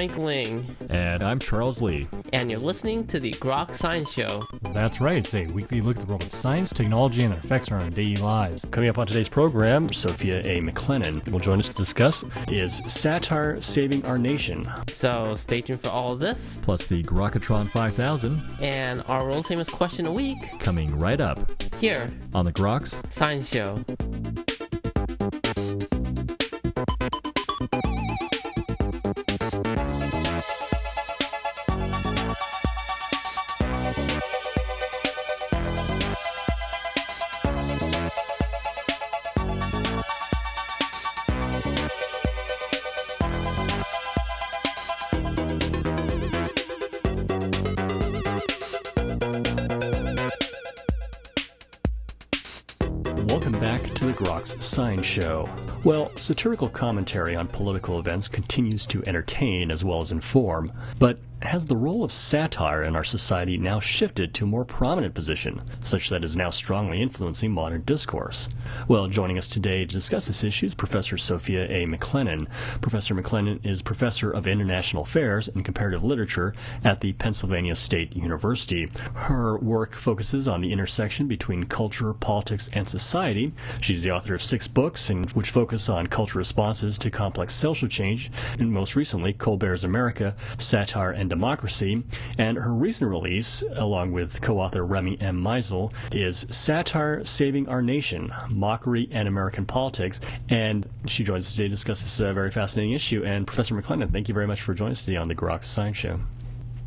Frank Ling. And I'm Charles Lee. And you're listening to the Grok Science Show. That's right. It's a weekly look at the world of science, technology, and their effects on our daily lives. Coming up on today's program, Sophia A. McClennen will join us to discuss Is Satire Saving Our Nation? So stay tuned for all of this. Plus the Grokatron 5000. And our world famous question a week. Coming right up. Here. On the Groks Science Show. Science Show. Well, satirical commentary on political events continues to entertain as well as inform, but has the role of satire in our society now shifted to a more prominent position, such that it is now strongly influencing modern discourse? Well, joining us today to discuss this issue is Professor Sophia A. McClennen. Professor McClennen is Professor of International Affairs and Comparative Literature at the Pennsylvania State University. Her work focuses on the intersection between culture, politics, and society. She's the author of six books, in which focus on cultural responses to complex social change, and most recently, Colbert's America, Satire and Democracy. And her recent release, along with co author Remy M. Maisel, is Satire Saving Our Nation Mockery and American Politics. And she joins us today to discuss this uh, very fascinating issue. And Professor McClennen, thank you very much for joining us today on the Groks Science Show.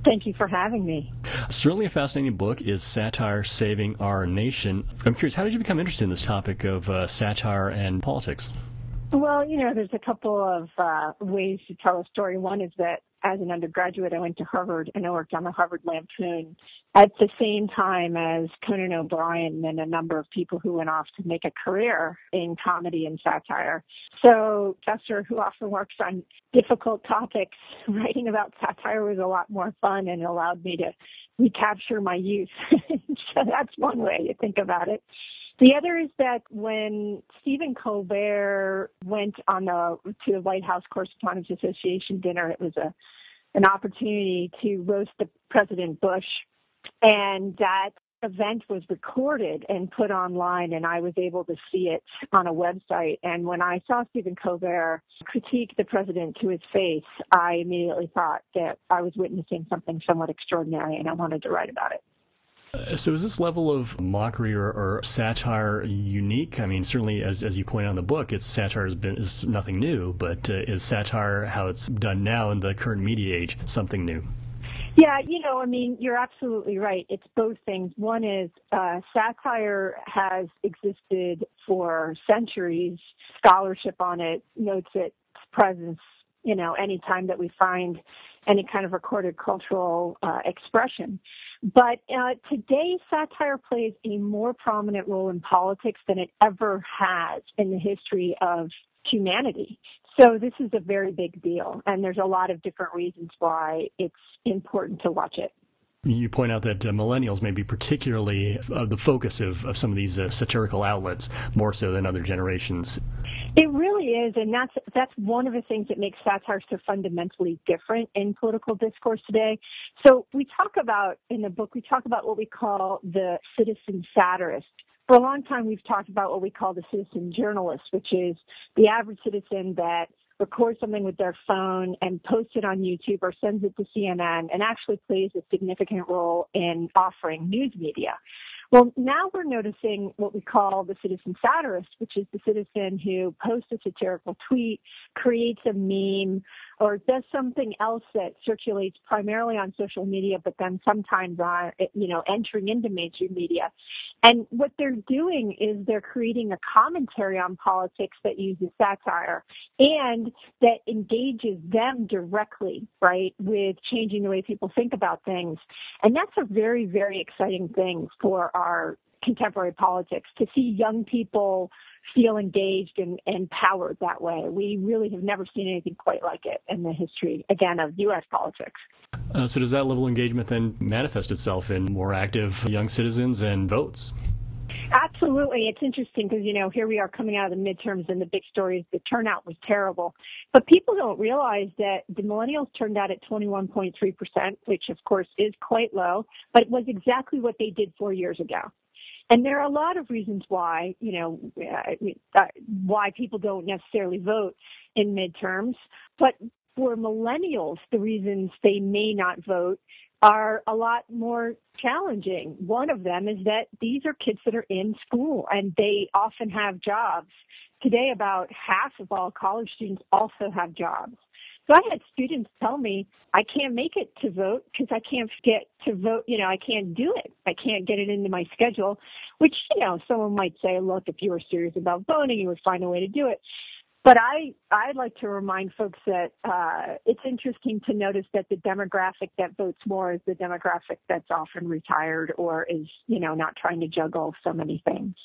Thank you for having me. Certainly a fascinating book is Satire Saving Our Nation. I'm curious, how did you become interested in this topic of uh, satire and politics? Well, you know, there's a couple of uh, ways to tell a story. One is that as an undergraduate, I went to Harvard and I worked on the Harvard Lampoon at the same time as Conan O'Brien and a number of people who went off to make a career in comedy and satire. So, professor who often works on difficult topics, writing about satire was a lot more fun and allowed me to recapture my youth. so that's one way to think about it. The other is that when Stephen Colbert went on the to the White House Correspondents Association dinner, it was a an opportunity to roast the President Bush, and that event was recorded and put online, and I was able to see it on a website. And when I saw Stephen Colbert critique the president to his face, I immediately thought that I was witnessing something somewhat extraordinary, and I wanted to write about it. Uh, so is this level of mockery or, or, satire unique? I mean, certainly as, as you point out in the book, it's satire has been is nothing new, but uh, is satire how it's done now in the current media age something new? Yeah, you know, I mean, you're absolutely right. It's both things. One is uh, satire has existed for centuries. Scholarship on it notes its presence. You know, anytime that we find any kind of recorded cultural uh, expression. But uh, today, satire plays a more prominent role in politics than it ever has in the history of humanity. So this is a very big deal, and there's a lot of different reasons why it's important to watch it. You point out that uh, millennials may be particularly uh, the focus of, of some of these uh, satirical outlets, more so than other generations. It really is, and that's that's one of the things that makes satire so fundamentally different in political discourse today. So we talk about in the book, we talk about what we call the citizen satirist. For a long time, we've talked about what we call the citizen journalist, which is the average citizen that records something with their phone and posts it on YouTube or sends it to CNN and actually plays a significant role in offering news media. Well, now we're noticing what we call the citizen satirist, which is the citizen who posts a satirical tweet, creates a meme, or does something else that circulates primarily on social media, but then sometimes you know, entering into mainstream media. And what they're doing is they're creating a commentary on politics that uses satire and that engages them directly, right, with changing the way people think about things. And that's a very, very exciting thing for our contemporary politics to see young people feel engaged and, empowered that way. We really have never seen anything quite like it in the history, again, of U.S. politics. Uh, so, does that level of engagement then manifest itself in more active young citizens and votes? Absolutely. It's interesting because, you know, here we are coming out of the midterms and the big story is the turnout was terrible. But people don't realize that the millennials turned out at 21.3%, which of course is quite low, but it was exactly what they did four years ago. And there are a lot of reasons why, you know, uh, why people don't necessarily vote in midterms. But for millennials, the reasons they may not vote are a lot more challenging. One of them is that these are kids that are in school and they often have jobs. Today, about half of all college students also have jobs. So I had students tell me I can't make it to vote because I can't get to vote. You know, I can't do it. I can't get it into my schedule, which, you know, someone might say, look, if you were serious about voting, you would find a way to do it. But I, I'd like to remind folks that uh, it's interesting to notice that the demographic that votes more is the demographic that's often retired or is, you know, not trying to juggle so many things.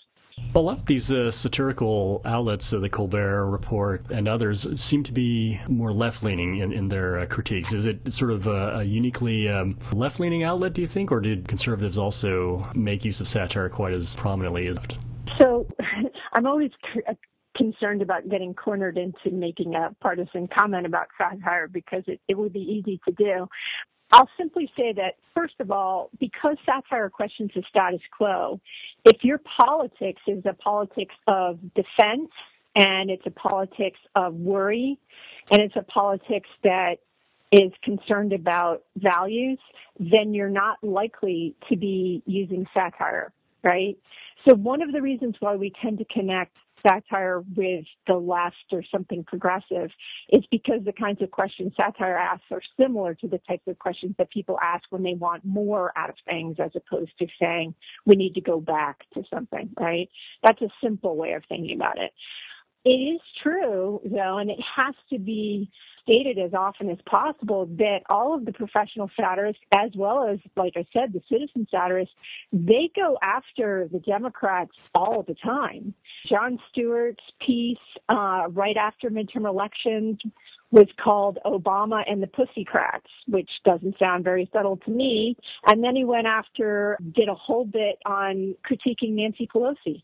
A lot of these uh, satirical outlets, uh, the Colbert Report and others, seem to be more left leaning in, in, their uh, critiques. Is it sort of a, a uniquely um, left leaning outlet, do you think, or did conservatives also make use of satire quite as prominently as? So I'm always concerned about getting cornered into making a partisan comment about satire because it, it would be easy to do. I'll simply say that, first of all, because satire questions the status quo, if your politics is a politics of defense and it's a politics of worry and it's a politics that is concerned about values, then you're not likely to be using satire, right? So one of the reasons why we tend to connect satire with the left or something progressive is because the kinds of questions satire asks are similar to the types of questions that people ask when they want more out of things as opposed to saying we need to go back to something, right? That's a simple way of thinking about it. It is true, though, and it has to be stated as often as possible that all of the professional satirists, as well as, like I said, the citizen satirists, they go after the Democrats all the time. Jon Stewart's piece uh, right after midterm elections was called Obama and the Pussycrats, which doesn't sound very subtle to me. And then he went after, did a whole bit on critiquing Nancy Pelosi.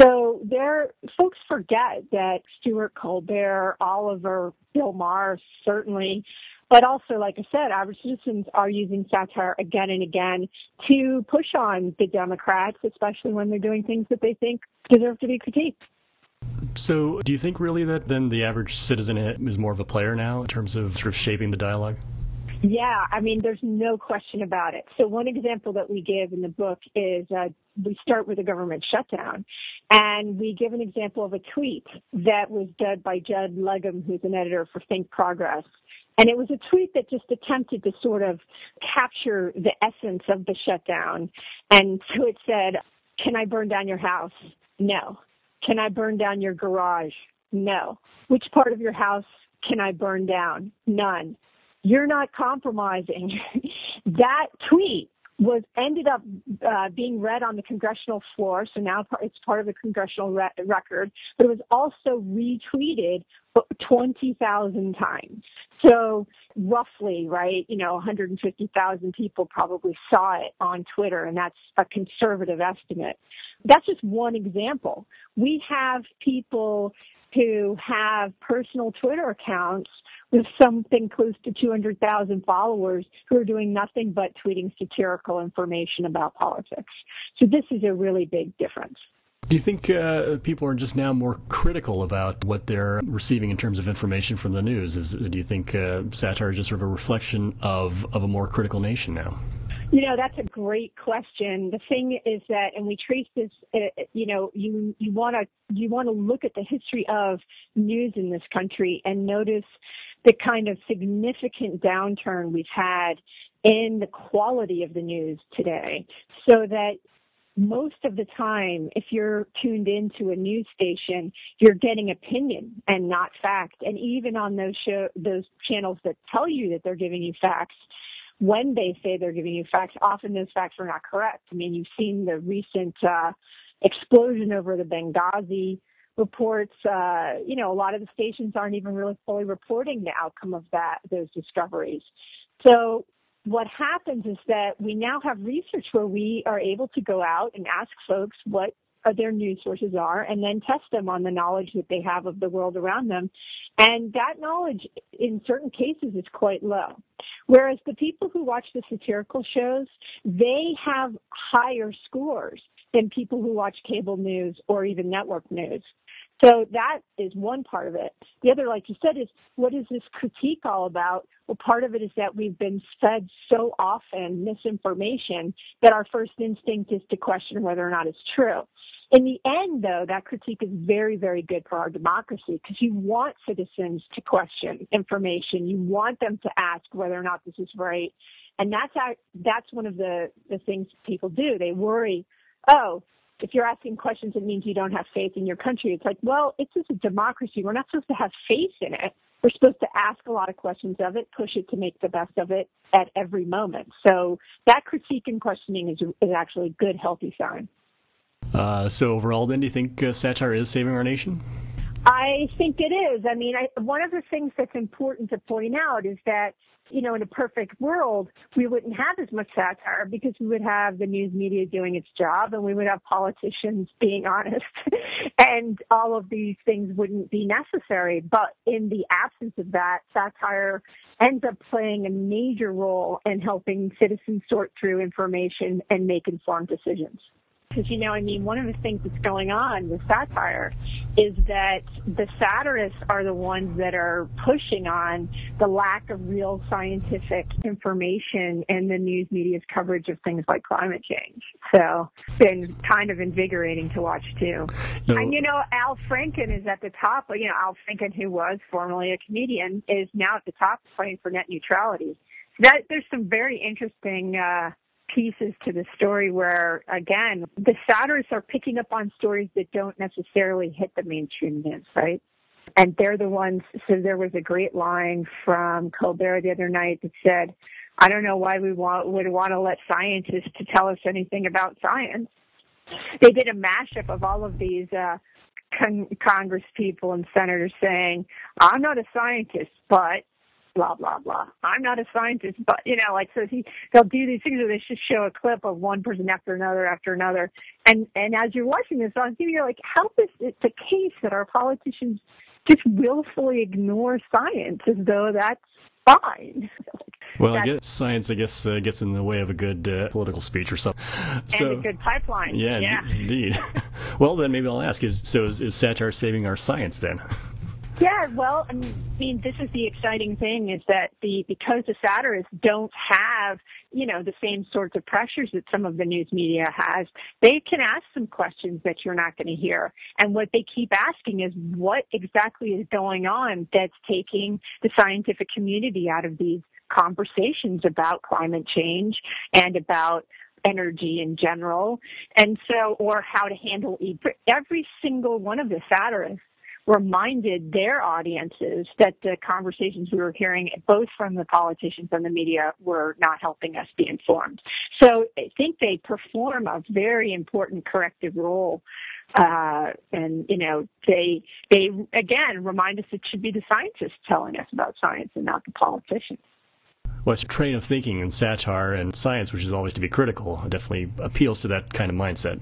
So there, folks forget that Stewart Colbert, Oliver, Bill Maher, certainly, but also, like I said, average citizens are using satire again and again to push on the Democrats, especially when they're doing things that they think deserve to be critiqued. So, do you think really that then the average citizen is more of a player now in terms of sort of shaping the dialogue? Yeah, I mean, there's no question about it. So, one example that we give in the book is uh, we start with a government shutdown, and we give an example of a tweet that was done by Judd Legum, who's an editor for Think Progress. And it was a tweet that just attempted to sort of capture the essence of the shutdown. And so it said, Can I burn down your house? No. Can I burn down your garage? No. Which part of your house can I burn down? None. You're not compromising. that tweet was ended up uh, being read on the congressional floor, so now it's part of the congressional re- record. But it was also retweeted 20,000 times. So roughly, right? You know, 150,000 people probably saw it on Twitter, and that's a conservative estimate. That's just one example. We have people who have personal Twitter accounts with something close to 200,000 followers who are doing nothing but tweeting satirical information about politics. So this is a really big difference. Do you think uh, people are just now more critical about what they're receiving in terms of information from the news? Is, do you think uh, satire is just sort of a reflection of, of a more critical nation now? You know, that's a great question. The thing is that, and we trace this, uh, you know, you, you want to, you want to look at the history of news in this country and notice the kind of significant downturn we've had in the quality of the news today so that most of the time, if you're tuned into a news station, you're getting opinion and not fact. And even on those show, those channels that tell you that they're giving you facts, when they say they're giving you facts, often those facts are not correct. I mean, you've seen the recent uh, explosion over the Benghazi reports. Uh, you know, a lot of the stations aren't even really fully reporting the outcome of that those discoveries. So what happens is that we now have research where we are able to go out and ask folks what their news sources are and then test them on the knowledge that they have of the world around them. And that knowledge in certain cases is quite low. Whereas the people who watch the satirical shows, they have higher scores than people who watch cable news or even network news. So that is one part of it. The other, like you said, is what is this critique all about? Well, part of it is that we've been fed so often misinformation that our first instinct is to question whether or not it's true. In the end, though, that critique is very, very good for our democracy because you want citizens to question information. You want them to ask whether or not this is right. And that's, how, that's one of the, the things people do. They worry, oh, if you're asking questions, it means you don't have faith in your country. It's like, well, it's just a democracy. We're not supposed to have faith in it. We're supposed to ask a lot of questions of it, push it to make the best of it at every moment. So that critique and questioning is, is actually a good, healthy sign. Uh, so overall, then, do you think uh, satire is saving our nation? I think it is. I mean, I, one of the things that's important to point out is that, you know, in a perfect world, we wouldn't have as much satire because we would have the news media doing its job and we would have politicians being honest and all of these things wouldn't be necessary. But in the absence of that, satire ends up playing a major role in helping citizens sort through information and make informed decisions. Because, you know, I mean, one of the things that's going on with satire is that the satirists are the ones that are pushing on the lack of real scientific information in the news media's coverage of things like climate change. So it's been kind of invigorating to watch too. No. And, you know, Al Franken is at the top. You know, Al Franken, who was formerly a comedian, is now at the top fighting for net neutrality. So that there's some very interesting uh, pieces to the story where, again, the satirists are picking up on stories that don't necessarily hit the mainstream news, right? And they're the ones, so there was a great line from Colbert the other night that said, I don't know why we want, would want to let scientists to tell us anything about science. They did a mashup of all of these, uh, con- Congress people and senators saying, I'm not a scientist, but blah blah blah. I'm not a scientist, but you know, like so he they'll do these things where they just show a clip of one person after another after another, and and as you're watching this on TV, you're like, how is it the case that our politicians just willfully ignore science as though that's fine? Well, I guess science, I guess, uh, gets in the way of a good uh, political speech or something. So, and a good pipeline. Yeah, yeah. indeed. well, then maybe I'll ask: Is so is, is satire saving our science then? Yeah, well, I mean, this is the exciting thing is that the because the satirists don't have, you know, the same sorts of pressures that some of the news media has, they can ask some questions that you're not going to hear. And what they keep asking is what exactly is going on that's taking the scientific community out of these conversations about climate change and about energy in general. And so, or how to handle every single one of the satirists reminded their audiences that the conversations we were hearing, both from the politicians and the media, were not helping us be informed. So I think they perform a very important corrective role. Uh, and you know, they they again remind us it should be the scientists telling us about science and not the politicians. It's train of thinking and satire and science, which is always to be critical, definitely appeals to that kind of mindset.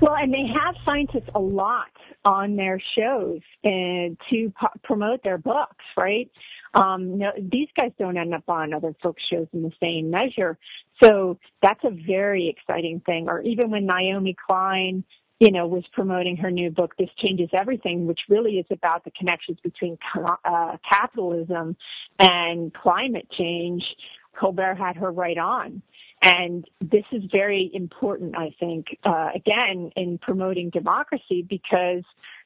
Well, and they have scientists a lot on their shows and to po- promote their books, right? Um, no, these guys don't end up on other folks' shows in the same measure. So that's a very exciting thing. Or even when Naomi Klein, you know, was promoting her new book, This Changes Everything, which really is about the connections between uh, capitalism and climate change, Colbert had her right on. And this is very important, I think, uh, again, in promoting democracy because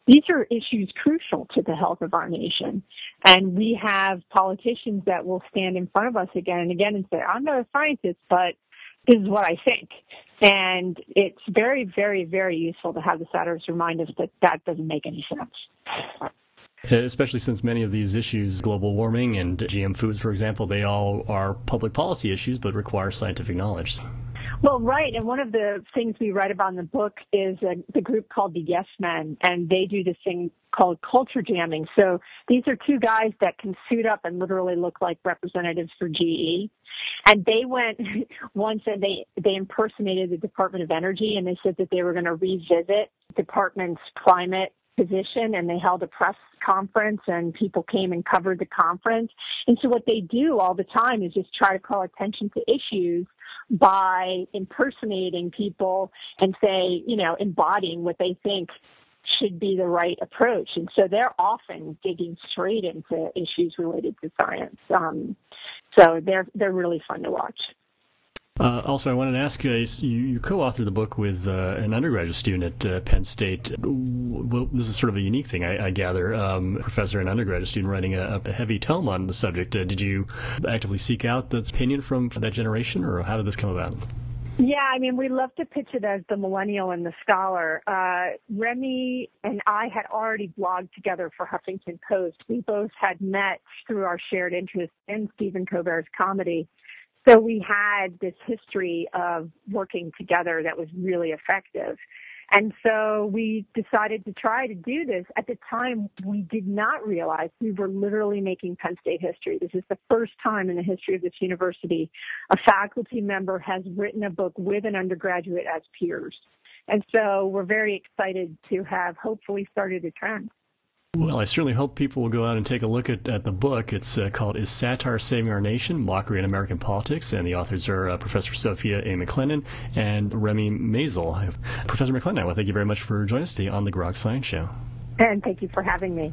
these are issues crucial to the health of our nation. And we have politicians that will stand in front of us again and again and say, I'm not a scientist, but is what I think. And it's very, very, very useful to have the satirists remind us that that doesn't make any sense. Especially since many of these issues, global warming and GM foods, for example, they all are public policy issues but require scientific knowledge. Well, right. And one of the things we write about in the book is a, the group called the Yes Men, and they do this thing called culture jamming. So these are two guys that can suit up and literally look like representatives for GE. And they went once and they, they impersonated the Department of Energy and they said that they were going to revisit department's climate position and they held a press conference and people came and covered the conference. And so what they do all the time is just try to call attention to issues by impersonating people and say, you know, embodying what they think should be the right approach. And so they're often digging straight into issues related to science. Um, so they're they're really fun to watch. Uh, also, I wanted to ask you, you co-authored the book with uh, an undergraduate student at uh, Penn State. Well, this is sort of a unique thing, I, I gather. Um, professor and undergraduate student writing a, a heavy tome on the subject. Uh, did you actively seek out that opinion from that generation, or how did this come about? Yeah, I mean, we love to pitch it as the millennial and the scholar. Uh, Remy and I had already blogged together for Huffington Post. We both had met through our shared interest in Stephen Colbert's comedy. So we had this history of working together that was really effective. And so we decided to try to do this. At the time, we did not realize we were literally making Penn State history. This is the first time in the history of this university a faculty member has written a book with an undergraduate as peers. And so we're very excited to have hopefully started a trend. Well, I certainly hope people will go out and take a look at, at the book. It's uh, called Is Satire Saving Our Nation? Mockery in American Politics. And the authors are uh, Professor Sophia A. McClennen and Remy Maisel. Professor McClennen, I want to thank you very much for joining us today on the Grok Science Show. And thank you for having me.